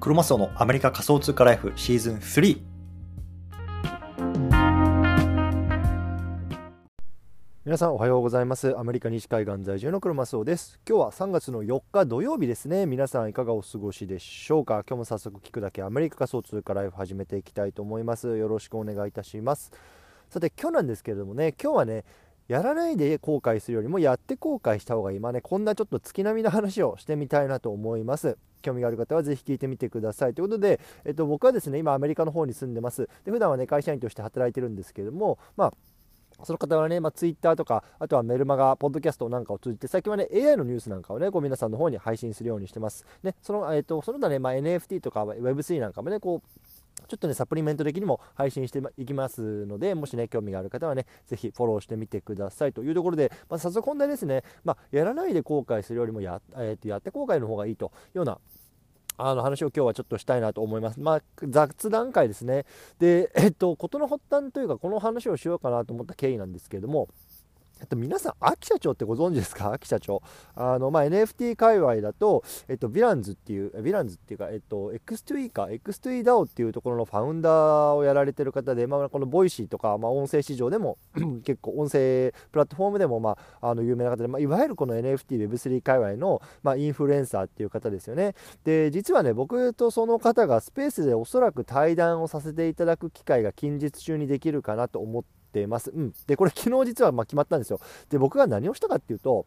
クロマスオのアメリカ仮想通貨ライフシーズン3皆さんおはようございます。アメリカ西海岸在住のクロマスオです。今日は3月の4日土曜日ですね。皆さんいかがお過ごしでしょうか？今日も早速聞くだけアメリカ仮想通貨ライフ始めていきたいと思います。よろしくお願いいたします。さて今日なんですけれどもね今日はねやらないで後悔するよりもやって後悔した方が今ねこんなちょっと月並みの話をしてみたいなと思います。興味がある方はぜひ聞いてみてください。ということで、えっと、僕はですね今アメリカの方に住んでます。で普段はね会社員として働いてるんですけれどもまあその方はね、まあ、ツイッターとか、あとはメルマガ、ポッドキャストなんかを通じて、最近はね、AI のニュースなんかをね、こう皆さんの方に配信するようにしてます。ね、その、えっ、と、その他ね、まあ、NFT とか Web3 なんかもね、こう、ちょっとね、サプリメント的にも配信していきますので、もしね、興味がある方はね、ぜひフォローしてみてくださいというところで、まあ、早速本題ですね、まあ、やらないで後悔するよりもや、えー、とやって後悔の方がいいというようなあの話を今日はちょっとしたいなと思います。まあ、雑談会ですね。で、えっと、事の発端というか、この話をしようかなと思った経緯なんですけれども、えっと、皆さん、秋社長ってご存知ですか？秋社長。あの、まあ、NFT 界隈だと、えっと、ヴィランズっていう、ヴィランズっていうか、えっと、X2E か、X2EDAO っていうところのファウンダーをやられてる方で、まあ、このボイシーとか、まあ、音声市場でも 結構、音声プラットフォームでも、まあ、あの、有名な方で、まあ、いわゆるこの NFT、Web3 界隈の、まあ、インフルエンサーっていう方ですよね。で、実はね、僕とその方がスペースでおそらく対談をさせていただく機会が近日中にできるかなと思っててます。うん、でこれ昨日実はま決まったんですよ。で僕が何をしたかっていうと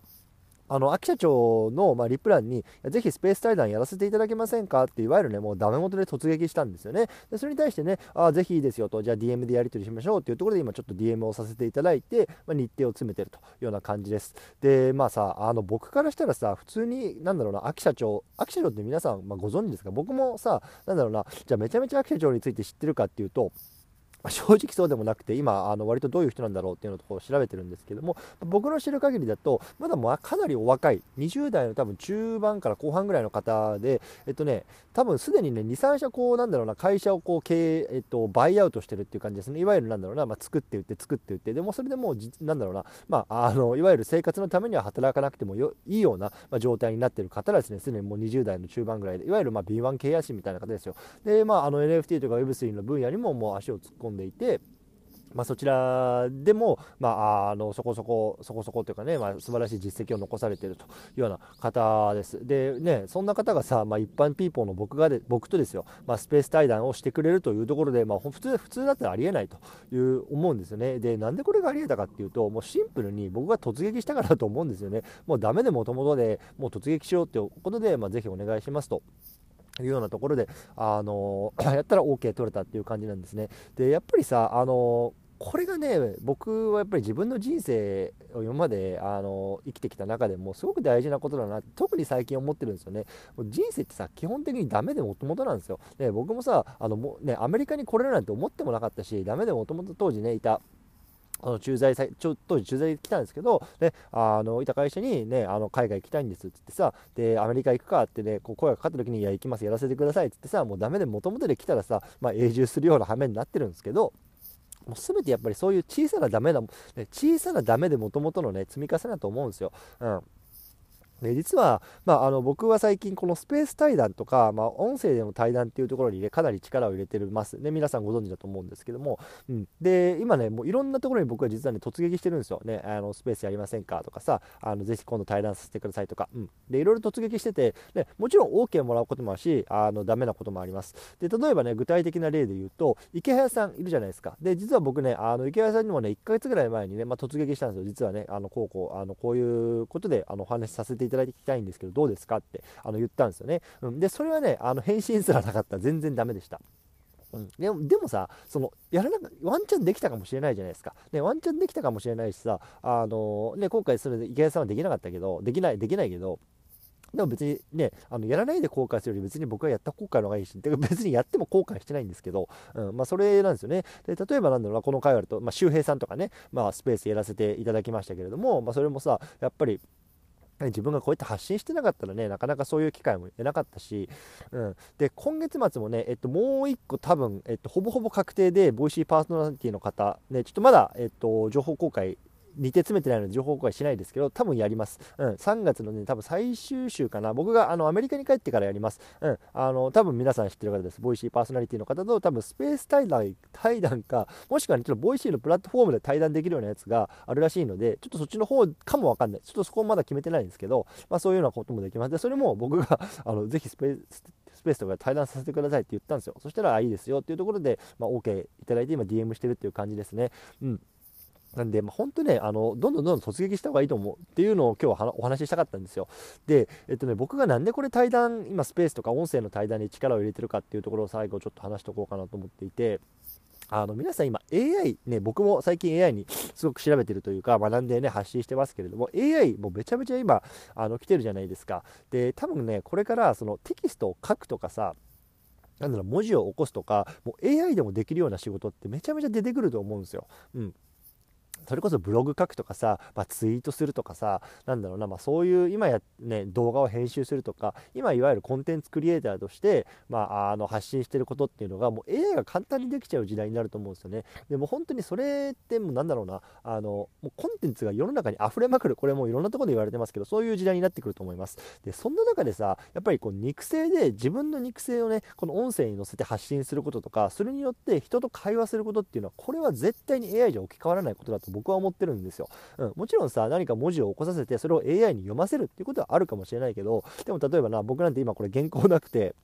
あの秋社長の、まリプランに、ぜひスペース対談やらせていただけませんかって、いわゆるね、もうダメ元で突撃したんですよね。でそれに対してね、あぜひいいですよと、じゃあ DM でやり取りしましょうっていうところで、今ちょっと DM をさせていただいて、まあ、日程を詰めてるというような感じです。で、まあさ、あの僕からしたらさ、普通に、なんだろうな、秋社長、秋社長って皆さん、まあ、ご存知ですか？僕もさ、なんだろうな、じゃあめちゃめちゃ秋社長について知ってるかっていうと、正直そうでもなくて今あの割とどういう人なんだろうっていうのを調べてるんですけども僕の知る限りだとまだもかなりお若い20代の多分中盤から後半ぐらいの方でえっとね多分すでにね23社こうなんだろうな会社をこう経営、えっと、バイアウトしてるっていう感じですね。いわゆるなんだろうな、まあ、作って売って作って売ってでもそれでもうなんだろうな、まあ、あのいわゆる生活のためには働かなくてもよいいような、まあ、状態になってる方ですねすでにもう20代の中盤ぐらいで。いわゆるまあ B1 経営者みたいな方ですよ。でまああの NFT とか Web3 の分野にももう足を突っ込んでんでいてまあ、そちらでも、まあ、あのそこそこ、そこそこというかね、まあ、素晴らしい実績を残されているというような方です。で、ね、そんな方がさ、まあ、一般ピーポーの僕がで僕とですよ、まあ、スペース対談をしてくれるというところで、まあ、普通普通だったらありえないという思うんですよね。で、なんでこれがありえたかっていうと、もうシンプルに僕が突撃したからだと思うんですよね。もうダメでもともとでもう突撃しようということで、まあ、ぜひお願いしますと。いうようなところで、あの やったら OK 取れたっていう感じなんですね。で、やっぱりさ、あのこれがね僕はやっぱり自分の人生を今まであの生きてきた中でもすごく大事なことだな特に最近思ってるんですよね人生ってさ基本的にダメでもともとなんですよで僕もさあのも、ね、アメリカに来れるなんて思ってもなかったしダメでもともと当時ねいたあの駐在さちょ当時駐在来たんですけど、ね、あのいた会社に、ね、あの海外行きたいんですってってさでアメリカ行くかってねこう声がかかった時にいや行きますやらせてくださいってってさもうダメでもともとで来たらさ、まあ、永住するような羽目になってるんですけどもう全てやっぱりそういう小さなダメな、ね、小さなダメでもともとのね積み重ねだと思うんですよ。うんで実は、まあ、あの僕は最近このスペース対談とか、まあ、音声での対談っていうところに、ね、かなり力を入れてます、ね、皆さんご存知だと思うんですけども、うん、で今ねもういろんなところに僕は実はね突撃してるんですよ、ね、あのスペースやりませんかとかさあのぜひ今度対談させてくださいとか、うん、でいろいろ突撃してて、ね、もちろん OK もらうこともあるしあのダメなこともあります。で例えばね具体的な例で言うと池早さんいるじゃないですか。で実は僕ねあの池早さんにもね1ヶ月ぐらい前にね、まあ、突撃したんですよ。実はねあのこうこうあのこういうことであのお話しさせていただきたいんですけどどうですか？ってあの言ったんですよね、うん、でそれはねあの返信すらなかった。全然ダメでした。うん、でもでもさそのやらなワンチャンできたかもしれないじゃないですか、ね、ワンチャンできたかもしれないしさあの、ね、今回それで池谷さんはできなかったけどできないできないけどでも別にね、あのやらないで後悔するより別に僕はやった後悔の方がいいし、別にやっても後悔してないんですけど、うん、まあそれなんですよね。で、例えばなんだろうな、この会話だと、まあ周平さんとかね、まあスペースやらせていただきましたけれども、まあそれもさ、やっぱり、自分がこうやって発信してなかったらね、なかなかそういう機会も得なかったし、うん、で今月末もね、えっと、もう一個、多分、えっと、ほぼほぼ確定で、ボイシーパーソナリティの方、ね、ちょっとまだ、えっと、情報公開煮詰めてないので情報公開しないですけど、多分やります。うん、3月のね、多分最終週かな、僕があのアメリカに帰ってからやります。うん、あの、多分皆さん知ってる方です。ボイシーパーソナリティの方と、多分スペース対談対談か、もしくはね、ちょっとボイシーのプラットフォームで対談できるようなやつがあるらしいので、ちょっとそっちの方かもわかんない。ちょっとそこまだ決めてないんですけど、まあそういうようなこともできます。で、それも僕が あのぜひスペース、スペースとか対談させてくださいって言ったんですよ。そしたら、いいですよっていうところで、まあ、OK いただいて、今 DM してるっていう感じですね。うん。なんで、まあ、本当ね、あの、どんどんどんどん突撃した方がいいと思うっていうのを今日はお話ししたかったんですよ。で、えっとね、僕がなんでこれ対談、今スペースとか音声の対談に力を入れてるかっていうところを最後ちょっと話しておこうかなと思っていて、あの皆さん今 AI ね僕も最近 AI にすごく調べてるというか学んでね発信してますけれども AI もめちゃめちゃ今あの来てるじゃないですかで多分ねこれからそのテキストを書くとかさなんだろう文字を起こすとかもう AI でもできるような仕事ってめちゃめちゃ出てくると思うんですよ。うんそれこそブログ書くとかさ、まあ、ツイートするとかさ、なんだろうな、まあ、そういう今や、ね、動画を編集するとか、今いわゆるコンテンツクリエイターとして、まあ、あの発信してることっていうのが、もう AI が簡単にできちゃう時代になると思うんですよね。でも本当にそれってもうなんだろうな、あのもうコンテンツが世の中に溢れまくる、これもいろんなところで言われてますけど、そういう時代になってくると思います。で、そんな中でさ、やっぱりこう肉声で自分の肉声をね、この音声に乗せて発信することとか、それによって人と会話することっていうのは、これは絶対に AI じゃ置き換わらないことだと僕は思ってるんですよ。うん、もちろんさ何か文字を起こさせてそれを AI に読ませるっていうことはあるかもしれないけどでも例えばな僕なんて今これ原稿なくて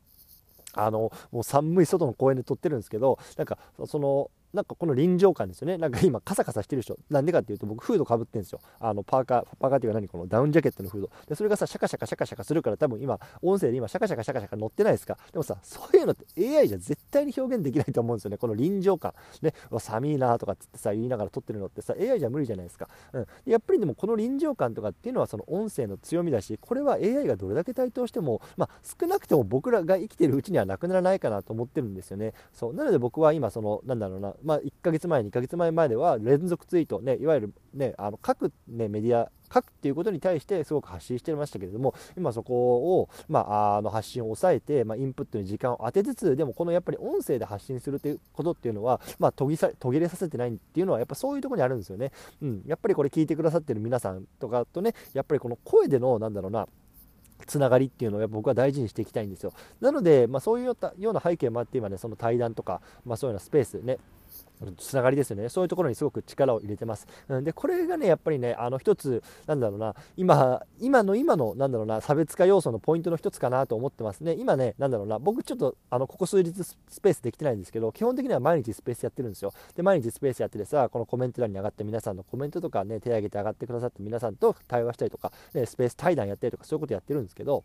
あのもう寒い外の公園で撮ってるんですけどなんかそのなんかこの臨場感ですよね。なんか今カサカサしてるでしょ。なんでかっていうと僕フードかぶってるんですよ。あのパーカー、パーカーっていうか何このダウンジャケットのフード。で、それがさ、シャカシャカシャカシャカするから多分今、音声で今シャカシャカシャカシャカ乗ってないですか。でもさ、そういうのって AI じゃ絶対に表現できないと思うんですよね。この臨場感。ね、寒いなとかってさ、言いながら撮ってるのってさ、AI じゃ無理じゃないですか。うん。やっぱりでもこの臨場感とかっていうのはその音声の強みだし、これは AI がどれだけ台頭しても、まあ少なくとも僕らが生きてるうちにはなくならないかなと思ってるんですよね。そう。なので僕は今その、なんだろうな、まあ1ヶ月前、2ヶ月前までは連続ツイート、ね、いわゆる、ね、あの各、ね、メディア、書くっていうことに対してすごく発信してましたけれども、今そこを、まあ、あの発信を抑えて、まあ、インプットに時間を当てつつ、でもこのやっぱり音声で発信するということっていうのは、まあ、途切さ途切れさせてないっていうのは、やっぱそういうところにあるんですよね。うん、やっぱりこれ聞いてくださってる皆さんとかとね、やっぱりこの声での、なんだろうな、つながりっていうのを僕は大事にしていきたいんですよ。なので、まあ、そういうような背景もあって今ね、その対談とか、まあ、そういうようなスペースね、つながりですよね、そういうところにすごく力を入れてます。うん、で、これがね、やっぱりね、あの一つ、なんだろうな、今、今の今の、なんだろうな、差別化要素のポイントの一つかなと思ってますね。今ね、なんだろうな、僕ちょっと、あの、ここ数日スペースできてないんですけど、基本的には毎日スペースやってるんですよ。で、毎日スペースやっててさ、このコメント欄に上がって皆さんのコメントとかね、手挙げて上がってくださって皆さんと対話したりとか、ね、スペース対談やったりとか、そういうことやってるんですけど、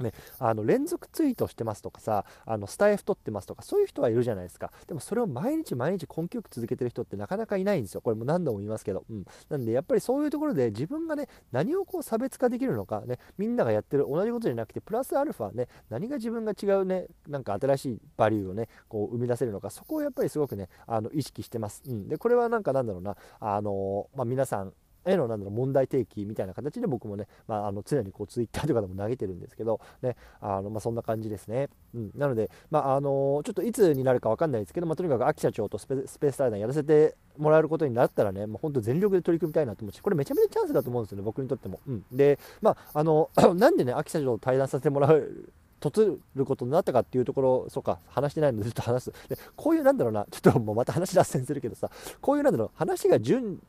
ね、あの連続ツイートしてますとかさあのスタイフ取ってますとかそういう人はいるじゃないですか。でもそれを毎日毎日根気よく続けてる人ってなかなかいないんですよ。これも何度も言いますけど、うん、なんでやっぱりそういうところで自分がね何をこう差別化できるのかねみんながやってる同じことじゃなくてプラスアルファね何が自分が違うねなんか新しいバリューをねこう生み出せるのかそこをやっぱりすごくねあの意識してます、うん、でこれはなんかなんだろうな。あのまあ、皆さんへのなんだろう問題提起みたいな形で僕もね、まあ、あの常にこうツイッターとかでも投げてるんですけど、ねあのまあ、そんな感じですね。うん、なので、まああのちょっといつになるか分かんないですけど、まあ、とにかく秋社長とスペース対談やらせてもらえることになったらね、もう本当全力で取り組みたいなと思うし、これめちゃめちゃチャンスだと思うんですよね、僕にとっても。うん、で、まあ、あの なんでね、秋社長と対談させてもらうとつることになったかっていうところ、そうか、話してないのでずっと話す。で、こういうなんだろうな、ちょっともうまた話脱線するけどさ、こういうなんだろう、話が順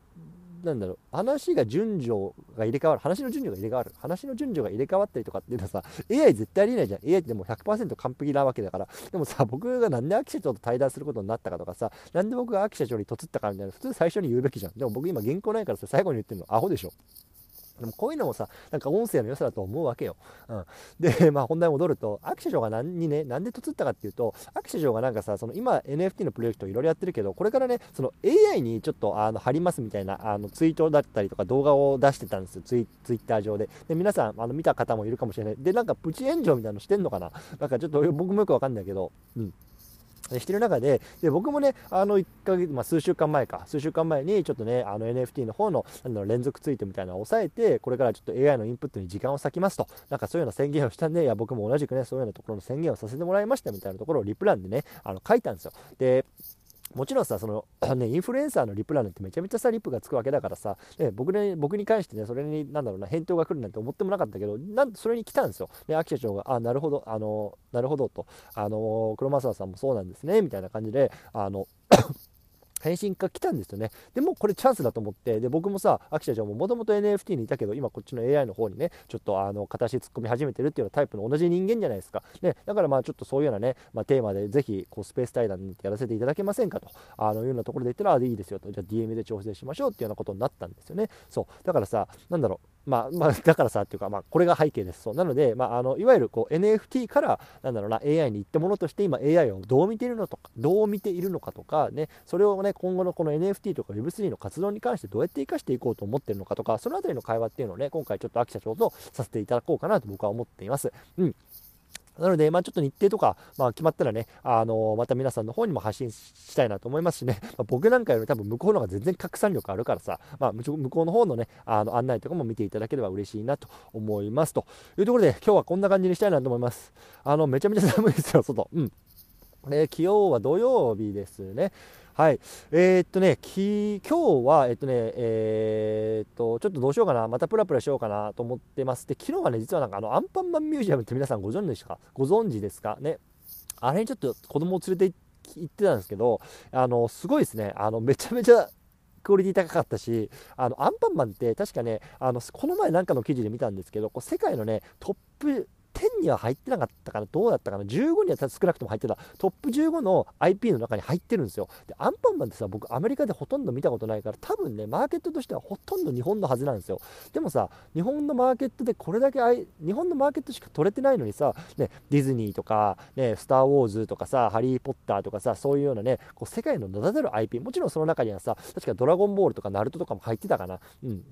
なんだろう話が順序が入れ替わる話の順序が入れ替わる話の順序が入れ替わったりとかっていうのはさ AI 絶対ありえないじゃん。AI ってもう100%完璧なわけだから。でもさ僕がなんで秋社長と対談することになったかとかさ何で僕が秋社長にとつったかみたいな普通最初に言うべきじゃん。でも僕今原稿ないからさ最後に言ってるのアホでしょ。でもこういうのもさ、なんか音声の良さだと思うわけよ。うん。で、まあ本題戻ると、アクションが何にね、なんでとつったかっていうと、アクションがなんかさ、その今 NFT のプロジェクトいろいろやってるけど、これからね、その AI にちょっとあの貼りますみたいなあのツイートだったりとか動画を出してたんですよ、ツイツイッター上で。で、皆さんあの見た方もいるかもしれない。で、なんかプチ炎上みたいなのしてんのかななんかちょっと僕もよくわかんないけど、うん。してる中で、で僕もね、あの1ヶ月、まあ、数週間前か、数週間前にちょっとね、あの NFT の方のあの連続ツイートみたいなのを抑えて、これからちょっと AI のインプットに時間を割きますと、なんかそういうような宣言をしたんで、いや、僕も同じくね、そういうようなところの宣言をさせてもらいましたみたいなところをリプランでね、あの書いたんですよ。でもちろんさその、ね、インフルエンサーのリプランってめちゃめちゃさリップがつくわけだからさ、ね、僕ね僕に関してねそれになんだろうな返答が来るなんて思ってもなかったけどなんそれに来たんですよ。で秋社長があなるほどあのなるほどとあの黒沢さんもそうなんですねみたいな感じであの返信が来たんですよね。でもこれチャンスだと思って、で僕もさ、秋社長ももともと NFT にいたけど、今こっちの AI の方にね、ちょっとあの形突っ込み始めてるっていうようなタイプの同じ人間じゃないですか。ね、だからまあちょっとそういうようなね、まあ、テーマでぜひこうスペース対談にやらせていただけませんかと、あのいうようなところで言ったら、あいいですよと、じゃあ DM で調整しましょうっていうようなことになったんですよね。そう。だからさ、なんだろう、まあ、まあ、だからさっていうか、まあ、これが背景です。そうなので、まあ、あのいわゆるこう NFT から、なんだろうな、AI に行ったものとして、今 AI をどう見ているのとか、どう見ているのかとか、ね、それをね、今後のこの NFT とか Web3 の活動に関してどうやって生かしていこうと思っているのかとか、そのあたりの会話っていうのをね、今回ちょっと秋社長とさせていただこうかなと僕は思っています。うん。なので、まあ、ちょっと日程とか、まあ、決まったらね、あのー、また皆さんの方にも発信したいなと思いますしね、まあ、僕なんかより多分向こうの方が全然拡散力あるからさ、まあ、向こうの方のね、あの案内とかも見ていただければ嬉しいなと思います。というところで、今日はこんな感じにしたいなと思います。あの、めちゃめちゃ寒いですよ、外。うん。え気温は土曜日ですね。はい。えー、っとね、き今日は、えっとね、えー、っと、ちょっとどうしようかな。またプラプラしようかなと思ってます。で、昨日はね、実はなんかあの、アンパンマンミュージアムって皆さんご存知でしたか？ご存知ですか？ね。あれにちょっと子供を連れて行ってたんですけど、あの、すごいですね。あの、めちゃめちゃクオリティ高かったし、あの、アンパンマンって確かね、あの、この前なんかの記事で見たんですけど、こう世界のね、トップ10には入ってなかったかな、どうだったかな、15には少なくとも入ってた、トップ15の IP の中に入ってるんですよ。で、アンパンマンってさ、僕、アメリカでほとんど見たことないから、多分ね、マーケットとしてはほとんど日本のはずなんですよ。でもさ、日本のマーケットでこれだけ日本のマーケットしか取れてないのにさ、ね、ディズニーとか、ね、スター・ウォーズとかさ、ハリー・ポッターとかさ、そういうようなね、こう世界の名だたる IP、もちろんその中にはさ、確かドラゴンボールとかナルトとかも入ってたかな。うん。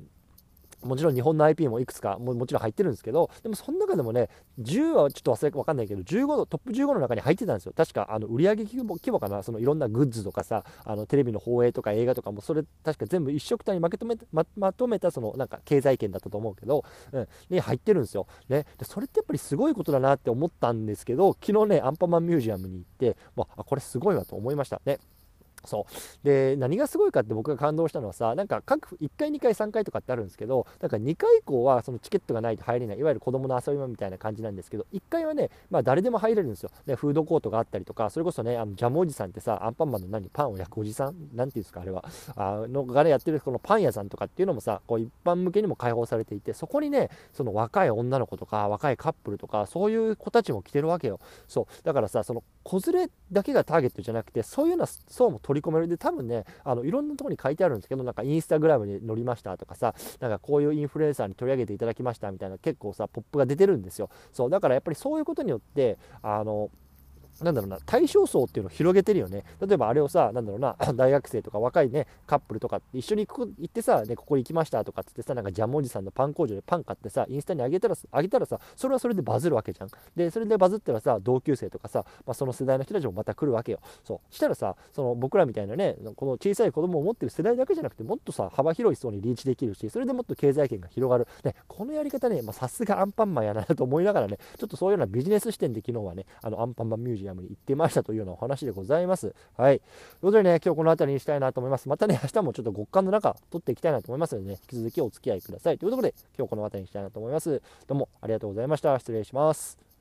もちろん日本の IP もいくつかももちろん入ってるんですけど、でもその中でもね、10はちょっと忘れわかんないけど、15のトップ15の中に入ってたんですよ。確かあの売上規模規模かな、そのいろんなグッズとかさ、あのテレビの放映とか映画とかも、それ確か全部一色単にまとめままとめたそのなんか経済圏だったと思うけど、うん、に入ってるんですよ。ね、でそれってやっぱりすごいことだなって思ったんですけど、昨日ね、アンパンマンミュージアムに行って、まあ、これすごいわと思いましたね。そう。で何がすごいかって僕が感動したのはさなんか各1回2回3回とかってあるんですけどなんか2回以降はそのチケットがないと入れない。いわゆる子供の遊び場みたいな感じなんですけど1回はね、まあ、誰でも入れるんですよ、ね、フードコートがあったりとかそれこそねあのジャムおじさんってさアンパンマンの何？パンを焼くおじさん？なんていうんですかあれは。あのがねやってるこのパン屋さんとかっていうのもさこう一般向けにも開放されていてそこにねその若い女の子とか若いカップルとかそういう子たちも来てるわけよ。そう。だからさその子連れだけがターゲットじゃなくてそういうような層も取りり込めるで多分ねね、あのいろんなところに書いてあるんですけど、なんかインスタグラムに載りましたとかさ、なんかこういうインフルエンサーに取り上げていただきましたみたいな結構さ、ポップが出てるんですよ。そう、だからやっぱりそういうことによって、あの、なんだろうな、対象層っていうのを広げてるよね。例えばあれをさ、なんだろうな、大学生とか若いね、カップルとか一緒に行ってさ、ね、ここ行きましたとかっつってさ、なんかジャムおじさんのパン工場でパン買ってさ、インスタに上げたら、上げたらさ、それはそれでバズるわけじゃん。で、それでバズったらさ、同級生とかさ、まあ、その世代の人たちもまた来るわけよ。そう。したらさ、その僕らみたいなね、この小さい子供を持ってる世代だけじゃなくて、もっとさ、幅広い層にリーチできるし、それでもっと経済圏が広がる。ね、このやり方ね、さすがアンパンマンやなと思いながらね、ちょっとそういうようなビジネス視点で昨日はね、あのアンパンマンミュージアムに行ってましたというようなお話でございます。はい。ということでね、今日この辺りにしたいなと思います。またね、明日もちょっと極寒の中、撮っていきたいなと思いますのでね、引き続きお付き合いください。ということで、今日この辺りにしたいなと思います。どうもありがとうございました。失礼します。